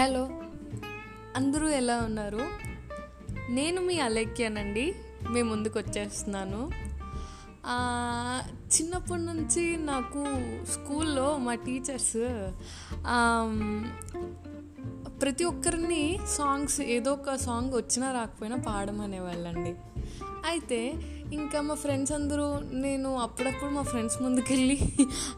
Hello. అందరూ ఎలా ఉన్నారు? నేను మీ అలేఖ్యనండి. మీ ముందుకు వచ్చేస్తున్నాను. చిన్నప్పటి నుంచి నాకు స్కూల్లో మా టీచర్స్ ప్రతి ఒక్కరిని సాంగ్స్ ఏదో ఒక సాంగ్ వచ్చినా రాకపోయినా పాడమనేవాళ్ళండి. అయితే ఇంకా మా ఫ్రెండ్స్ అందరూ నేను అప్పుడప్పుడు మా ఫ్రెండ్స్ ముందుకెళ్ళి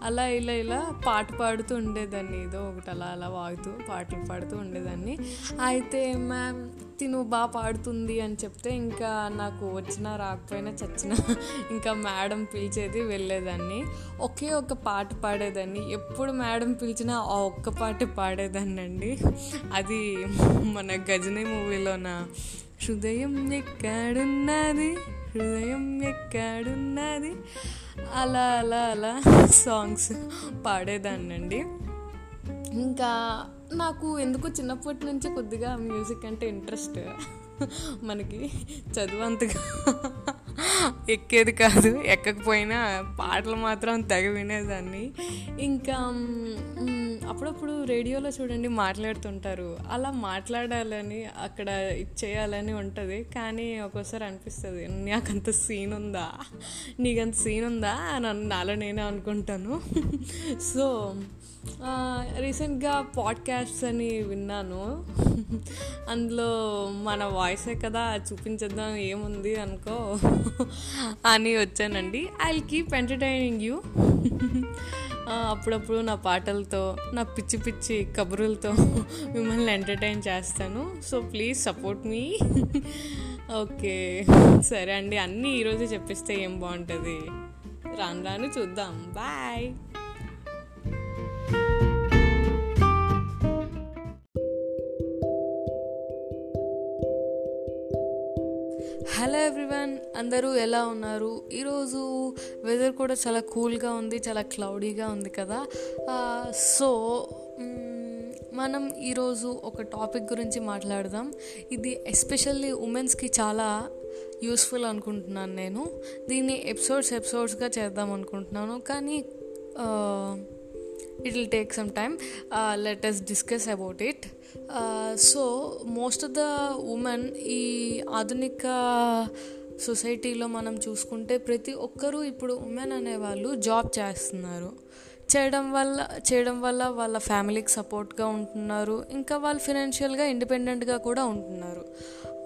అలా ఇలా ఇలా పాట పాడుతూ ఉండేదాన్ని. ఏదో ఒకటి అలా అలా వాగుతూ పాటలు పాడుతూ ఉండేదాన్ని. అయితే మ్యామ్ తిను బాగా పాడుతుంది అని చెప్తే ఇంకా నాకు వచ్చినా రాకపోయినా చచ్చినా ఇంకా మేడం పిలిచేది వెళ్ళేదాన్ని. ఒకే ఒక పాట పాడేదాన్ని. ఎప్పుడు మేడం పిలిచినా ఆ ఒక్క పాట పాడేదాన్ని అండి అది మన గజనీ మూవీలోన హృదయం ఎక్కడున్నది? హృదయం ఎక్కడున్నది? అలా అలా అలా సాంగ్స్ పాడేదాన్నండి. ఇంకా నాకు ఎందుకు చిన్నప్పటి నుంచి కొద్దిగా మ్యూజిక్ అంటే ఇంట్రెస్ట్. మనకి చదువు అంతగా ఎక్కేది కాదు. ఎక్కకపోయినా పాటలు మాత్రం తెగ వినేదాన్ని. ఇంకా అప్పుడప్పుడు రేడియోలో చూడండి మాట్లాడుతుంటారు. అలా మాట్లాడాలని అక్కడ ఇచ్చేయాలని ఉంటుంది. కానీ ఒక్కోసారి అనిపిస్తుంది నాకంత సీన్ ఉందా? నీకంత సీన్ ఉందా? అని నాలో నేనే అనుకుంటాను. సో రీసెంట్గా పాడ్కాస్ట్స్ అని విన్నాను. అందులో మన వాయిసే కదా చూపించేద్దాం ఏముంది అనుకో. అని వచ్చానండి. ఐ కీప్ ఎంటర్టైనింగ్ యూ అప్పుడప్పుడు నా పాటలతో నా పిచ్చి పిచ్చి కబుర్లతో మిమ్మల్ని ఎంటర్టైన్ చేస్తాను. So please support me okay సరే అండి అన్నీ ఈరోజు చెప్పిస్తే ఏం బాగుంటుంది? రాను రాను చూద్దాం. బాయ్ అందరూ ఎలా ఉన్నారు? ఈరోజు వెదర్ కూడా చాలా కూల్గా ఉంది చాలా క్లౌడీగా ఉంది కదా. సో మనం ఈరోజు ఒక టాపిక్ గురించి మాట్లాడదాం. ఇది ఎస్పెషల్లీ ఉమెన్స్కి చాలా యూస్ఫుల్ అనుకుంటున్నాను నేను. దీన్ని ఎపిసోడ్స్ ఎపిసోడ్స్గా చేద్దాం అనుకుంటున్నాను. కానీ it will take some time let us discuss about it so most of the women ఈ ఆధునిక సొసైటీలో మనం చూసుకుంటే ప్రతి ఒక్కరూ ఇప్పుడు ఉమెన్ అనేవాళ్ళు జాబ్ చేస్తున్నారు. చేయడం వల్ల చేయడం వల్ల వాళ్ళ ఫ్యామిలీకి సపోర్ట్గా ఉంటున్నారు. ఇంకా వాళ్ళు ఫినాన్షియల్గా ఇండిపెండెంట్గా కూడా ఉంటున్నారు.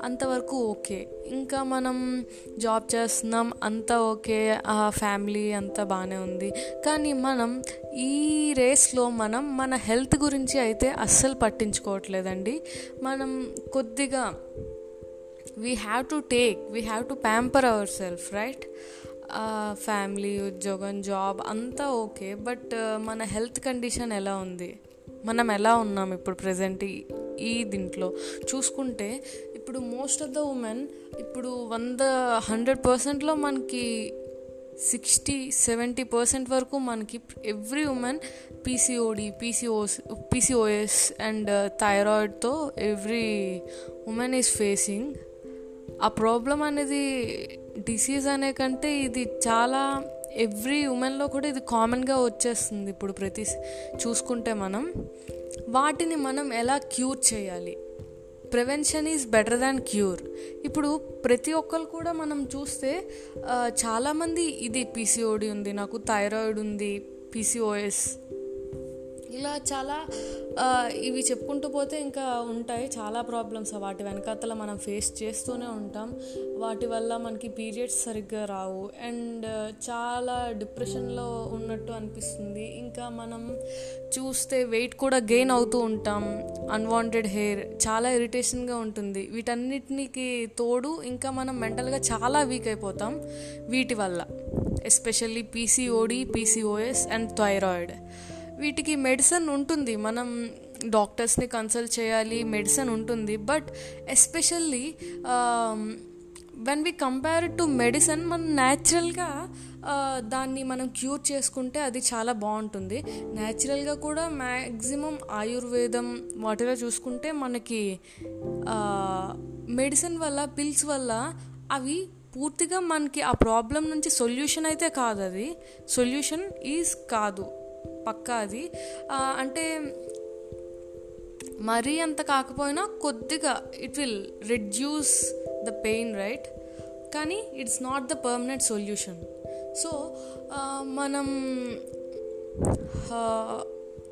అంతవరకు ఓకే. ఇంకా మనం జాబ్ చేస్తున్నాం అంతా ఓకే. ఆ ఫ్యామిలీ అంతా బాగానే ఉంది. కానీ మనం ఈ రేస్లో మనం మన హెల్త్ గురించి అయితే అస్సలు పట్టించుకోవట్లేదండి. మనం కొద్దిగా we have to take we have to pamper our self right family ఉద్యోగం జాబ్ అంతా ఓకే బట్ మన హెల్త్ కండిషన్ ఎలా ఉంది? మనం ఎలా ఉన్నాం ఇప్పుడు ప్రజెంట్ ఈ దీంట్లో? చూసుకుంటే ఇప్పుడు మోస్ట్ ఆఫ్ ద ఉమెన్ ఇప్పుడు వంద హండ్రెడ్ పర్సెంట్లో మనకి సిక్స్టీ సెవెంటీ పర్సెంట్ వరకు మనకి every women PCOD PCOS PCOS and థైరాయిడ్తో every women is facing a problem అనేది డిసీజ్ అనే కంటే ఇది చాలా ఎవ్రీ ఉమెన్లో కూడా ఇది కామన్గా వచ్చేస్తుంది ఇప్పుడు ప్రతి చూసుకుంటే మనం. వాటిని మనం ఎలా క్యూర్ చేయాలి? Prevention is better than cure ఇప్పుడు ప్రతి ఒక్కరు కూడా మనం చూస్తే చాలామంది ఇది పీసీఓడి ఉంది నాకు థైరాయిడ్ ఉంది పీసీఓఎస్ ఇలా చాలా ఇవి చెప్పుకుంటూ పోతే ఇంకా ఉంటాయి. చాలా ప్రాబ్లమ్స్ వాటి వెనకాతల మనం ఫేస్ చేస్తూనే ఉంటాం. వాటి వల్ల మనకి పీరియడ్స్ సరిగ్గా రావు. అండ్ చాలా డిప్రెషన్లో ఉన్నట్టు అనిపిస్తుంది. ఇంకా మనం చూస్తే వెయిట్ కూడా గెయిన్ అవుతూ ఉంటాం. అన్వాంటెడ్ హెయిర్ చాలా ఇరిటేషన్గా ఉంటుంది. వీటన్నిటికి తోడు ఇంకా మనం మెంటల్గా చాలా వీక్ అయిపోతాం. వీటి వల్ల. Especially PCOD PCOS and thyroid వీటికి మెడిసిన్ ఉంటుంది. మనం డాక్టర్స్ని కన్సల్ట్ చేయాలి మెడిసిన్ ఉంటుంది. But especially when we compare to medicine మనం న్యాచురల్గా uh, దాన్ని మనం క్యూర్ చేసుకుంటే అది చాలా బాగుంటుంది. న్యాచురల్గా కూడా మ్యాక్సిమం ఆయుర్వేదం వాటిలో చూసుకుంటే మనకి uh, మెడిసిన్ వల్ల పిల్స్ వల్ల అవి పూర్తిగా మనకి ఆ ప్రాబ్లం నుంచి సొల్యూషన్ అయితే కాదు అది. సొల్యూషన్ ఈజ్ కాదు. పక్కా అది. అంటే మరీ అంత కాకపోయినా కొద్దిగా it will reduce the pain right కానీ it's not the permanent solution so మనం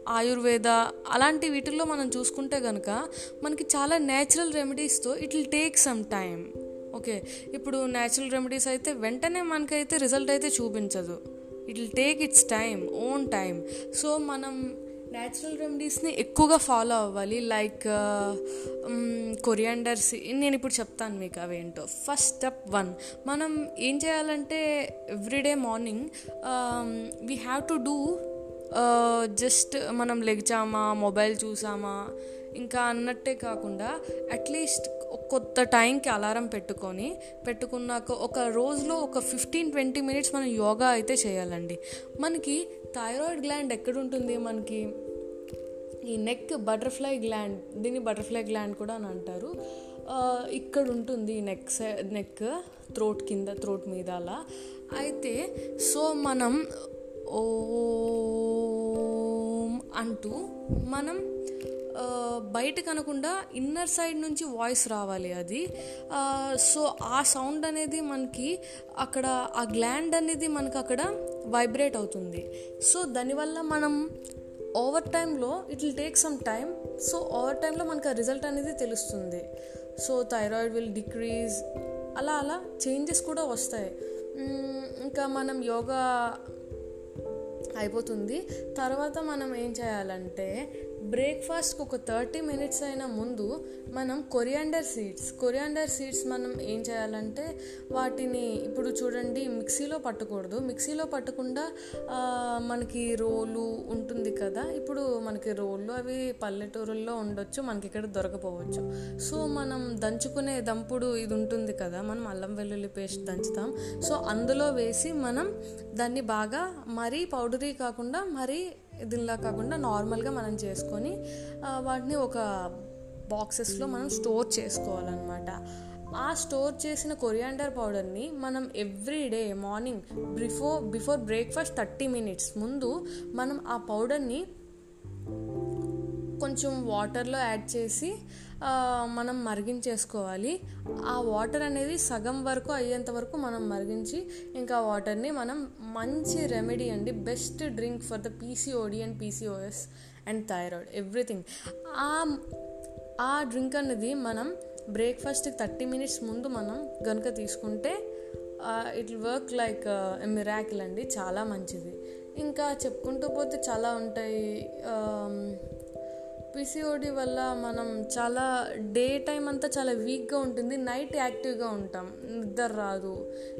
ఆయుర్వేద అలాంటి వీటిల్లో మనం చూసుకుంటే కనుక మనకి చాలా natural రెమెడీస్తో it will take some time okay ఇప్పుడు న్యాచురల్ రెమెడీస్ అయితే వెంటనే మనకైతే రిజల్ట్ అయితే చూపించదు. It will take it's time own time so మనం న్యాచురల్ రెమెడీస్ని ఎక్కువగా ఫాలో అవ్వాలి. లైక్ కొరియాండర్స్ uh, um, నేను ఇప్పుడు చెప్తాను మీకు అవేంటో. ఫస్ట్ స్టెప్ వన్ మనం ఏం చేయాలంటే everyday morning we have to do just మనం లెగ్చామా మొబైల్ చూసామా ఇంకా అన్నట్టే కాకుండా అట్లీస్ట్ కొత్త టైంకి అలారం పెట్టుకొని పెట్టుకున్నాక ఒక రోజులో ఒక ఫిఫ్టీన్ ట్వంటీ మినిట్స్ మనం యోగా అయితే చేయాలండి. మనకి థైరాయిడ్ గ్లాండ్ ఎక్కడుంటుంది మనకి? ఈ నెక్ బటర్ఫ్లై గ్లాండ్ దీన్ని బటర్ఫ్లై గ్లాండ్ కూడా అని అంటారు. ఇక్కడ ఉంటుంది నెక్ నెక్ త్రోట్ కింద త్రోట్ మీద అలా. అయితే సో మనం ఓ అంటూ మనం బయట కనకుండా ఇన్నర్ సైడ్ నుంచి వాయిస్ రావాలి అది. సో ఆ సౌండ్ అనేది మనకి అక్కడ ఆ గ్లాండ్ అనేది మనకు అక్కడ వైబ్రేట్ అవుతుంది. సో దానివల్ల మనం ఓవర్ టైంలో it will take some time so over టైంలో మనకు ఆ రిజల్ట్ అనేది తెలుస్తుంది. సో థైరాయిడ్ విల్ డిక్రీజ్ అలా అలా చేంజెస్ కూడా వస్తాయి. ఇంకా మనం యోగా అయిపోతుంది. తర్వాత మనం ఏం చేయాలంటే బ్రేక్ఫాస్ట్కి ఒక థర్టీ మినిట్స్ అయిన ముందు మనం కొరియాండర్ సీడ్స్ కొరియాండర్ సీడ్స్ మనం ఏం చేయాలంటే వాటిని ఇప్పుడు చూడండి మిక్సీలో పట్టకూడదు. మిక్సీలో పట్టకుండా మనకి రోలు ఉంటుంది కదా ఇప్పుడు మనకి రోళ్ళు అవి పల్లెటూరుల్లో ఉండొచ్చు మనకి ఇక్కడ దొరకపోవచ్చు. సో మనం దంచుకునే దంపుడు ఇది ఉంటుంది కదా మనం అల్లం వెల్లుల్లి పేస్ట్ దంచుతాం. సో అందులో వేసి మనం దాన్ని బాగా మరీ పౌడర్ కాకుండా మరి దీనిలా కాకుండా నార్మల్గా మనం చేసుకొని వాటిని ఒక బాక్సెస్లో మనం స్టోర్ చేసుకోవాలన్నమాట. ఆ స్టోర్ చేసిన కొరియాండర్ పౌడర్ని మనం every day morning before before breakfast thirty minutes ముందు మనం ఆ పౌడర్ని కొంచెం వాటర్లో యాడ్ చేసి మనం మరిగించేసుకోవాలి. ఆ వాటర్ అనేది సగం వరకు అయ్యేంత వరకు మనం మరిగించి ఇంకా వాటర్ని మనం మంచి రెమెడీ అండి. Best drink for the PCOD and PCOS and thyroid everything. ఆ ఆ డ్రింక్ అనేది మనం బ్రేక్ఫాస్ట్ థర్టీ మినిట్స్ ముందు మనం కనుక తీసుకుంటే ఇట్ వర్క్ లైక్ మిరాకిల్ అండి. చాలా మంచిది. ఇంకా చెప్పుకుంటూ పోతే చాలా ఉంటాయి పిసిఓడి వల్ల మనం చాలా డే టైం అంతా చాలా వీక్గా ఉంటుంది నైట్ యాక్టివ్గా ఉంటాం నిద్ర రాదు.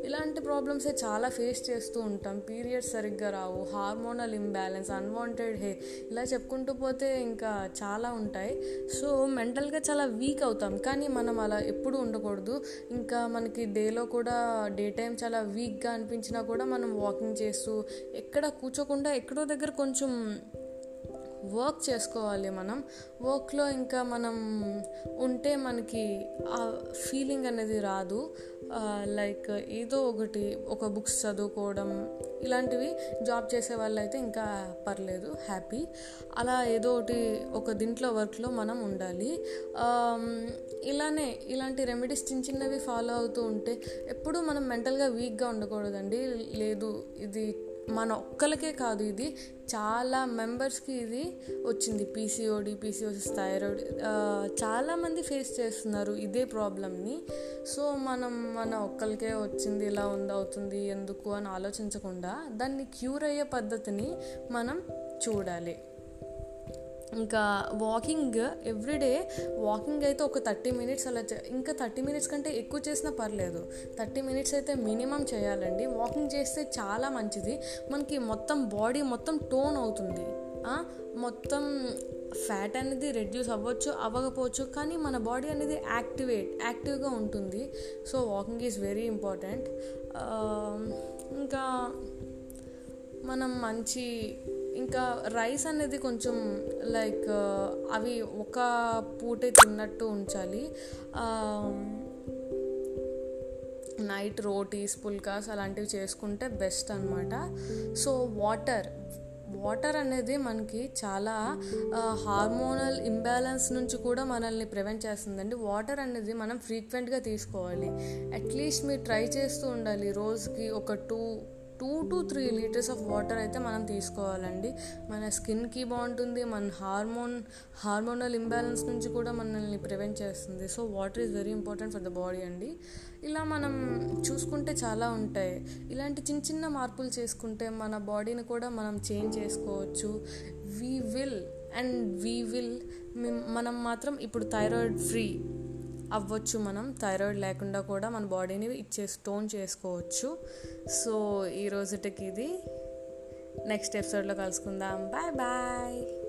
ఇలాంటి ప్రాబ్లమ్స్ చాలా ఫేస్ చేస్తూ ఉంటాం. పీరియడ్స్ సరిగ్గా రావు హార్మోనల్ ఇంబ్యాలెన్స్ అన్వాంటెడ్ హే ఇలా చెప్పుకుంటూ పోతే ఇంకా చాలా ఉంటాయి. సో మెంటల్గా చాలా వీక్ అవుతాం కానీ మనం అలా ఎప్పుడు ఉండకూడదు. ఇంకా మనకి డేలో కూడా డే టైం చాలా వీక్గా అనిపించినా కూడా మనం వాకింగ్ చేస్తూ ఎక్కడ కూర్చోకుండా ఎక్కడో దగ్గర కొంచెం వర్క్ చేసుకోవాలి మనం. వర్క్లో ఇంకా మనం ఉంటే మనకి ఆ ఫీలింగ్ అనేది రాదు. లైక్ ఏదో ఒకటి ఒక బుక్స్ చదువుకోవడం ఇలాంటివి జాబ్ చేసే వాళ్ళు అయితే ఇంకా పర్లేదు హ్యాపీ. అలా ఏదో ఒకటి ఒక దీంట్లో వర్క్లో మనం ఉండాలి. ఇలానే ఇలాంటి రెమెడీస్ చిన్న చిన్నవి ఫాలో అవుతూ ఉంటే ఎప్పుడూ మనం మెంటల్గా వీక్గా ఉండకూడదండి. లేదు ఇది మన ఒక్కరికే కాదు ఇది. చాలా మెంబర్స్కి ఇది వచ్చింది. పీసీఓడి పీసీఓసిస్ థైరాయిడ్ చాలామంది ఫేస్ చేస్తున్నారు ఇదే ప్రాబ్లమ్ని. సో మనం మన ఒక్కరికే వచ్చింది ఇలా ఉంది అవుతుంది ఎందుకు అని ఆలోచించకుండా దాన్ని క్యూర్ అయ్యే పద్ధతిని మనం చూడాలి. ఇంకా వాకింగ్ ఎవ్రీడే వాకింగ్ అయితే ఒక థర్టీ మినిట్స్ అలా ఇంకా థర్టీ మినిట్స్ కంటే ఎక్కువ చేసినా పర్లేదు. థర్టీ మినిట్స్ అయితే మినిమం చేయాలండి. వాకింగ్ చేస్తే చాలా మంచిది. మనకి మొత్తం బాడీ మొత్తం టోన్ అవుతుంది. మొత్తం ఫ్యాట్ అనేది రెడ్యూస్ అవ్వచ్చు అవ్వకపోవచ్చు కానీ మన బాడీ అనేది యాక్టివేట్ యాక్టివ్గా ఉంటుంది. So walking is very important. ఇంకా మనం మంచి ఇంకా రైస్ అనేది కొంచెం లైక్ uh, అవి ఒక పూటే తిన్నట్టు ఉంచాలి. నైట్ రోటీస్ పుల్కాస్ అలాంటివి చేసుకుంటే బెస్ట్ అనమాట సో వాటర్ వాటర్ అనేది మనకి చాలా uh, హార్మోనల్ ఇంబ్యాలెన్స్ నుంచి కూడా మనల్ని ప్రివెంట్ చేస్తుందండి. వాటర్ అనేది మనం ఫ్రీక్వెంట్గా తీసుకోవాలి. అట్లీస్ట్ మీరు ట్రై చేస్తూ ఉండాలి. రోజుకి ఒక two two to three litres of water అయితే మనం తీసుకోవాలండి. మన స్కిన్కి బాగుంటుంది మన హార్మోన్ హార్మోనల్ ఇంబ్యాలెన్స్ నుంచి కూడా మనల్ని ప్రివెంట్ చేస్తుంది. So water is very important for the body అండి. ఇలా మనం చూసుకుంటే చాలా ఉంటాయి. ఇలాంటి చిన్న చిన్న మార్పులు చేసుకుంటే మన బాడీని కూడా మనం చేంజ్ చేసుకోవచ్చు. We will and we will మనం మాత్రం ఇప్పుడు థైరాయిడ్ ఫ్రీ అవ్వచ్చు. మనం థైరాయిడ్ లేకుండా కూడా మన బాడీని ఇచ్చే స్టోన్ చేసుకోవచ్చు. సో ఈ రోజుటికి ఇది. నెక్స్ట్ ఎపిసోడ్లో కలుసుకుందాం. Bye bye.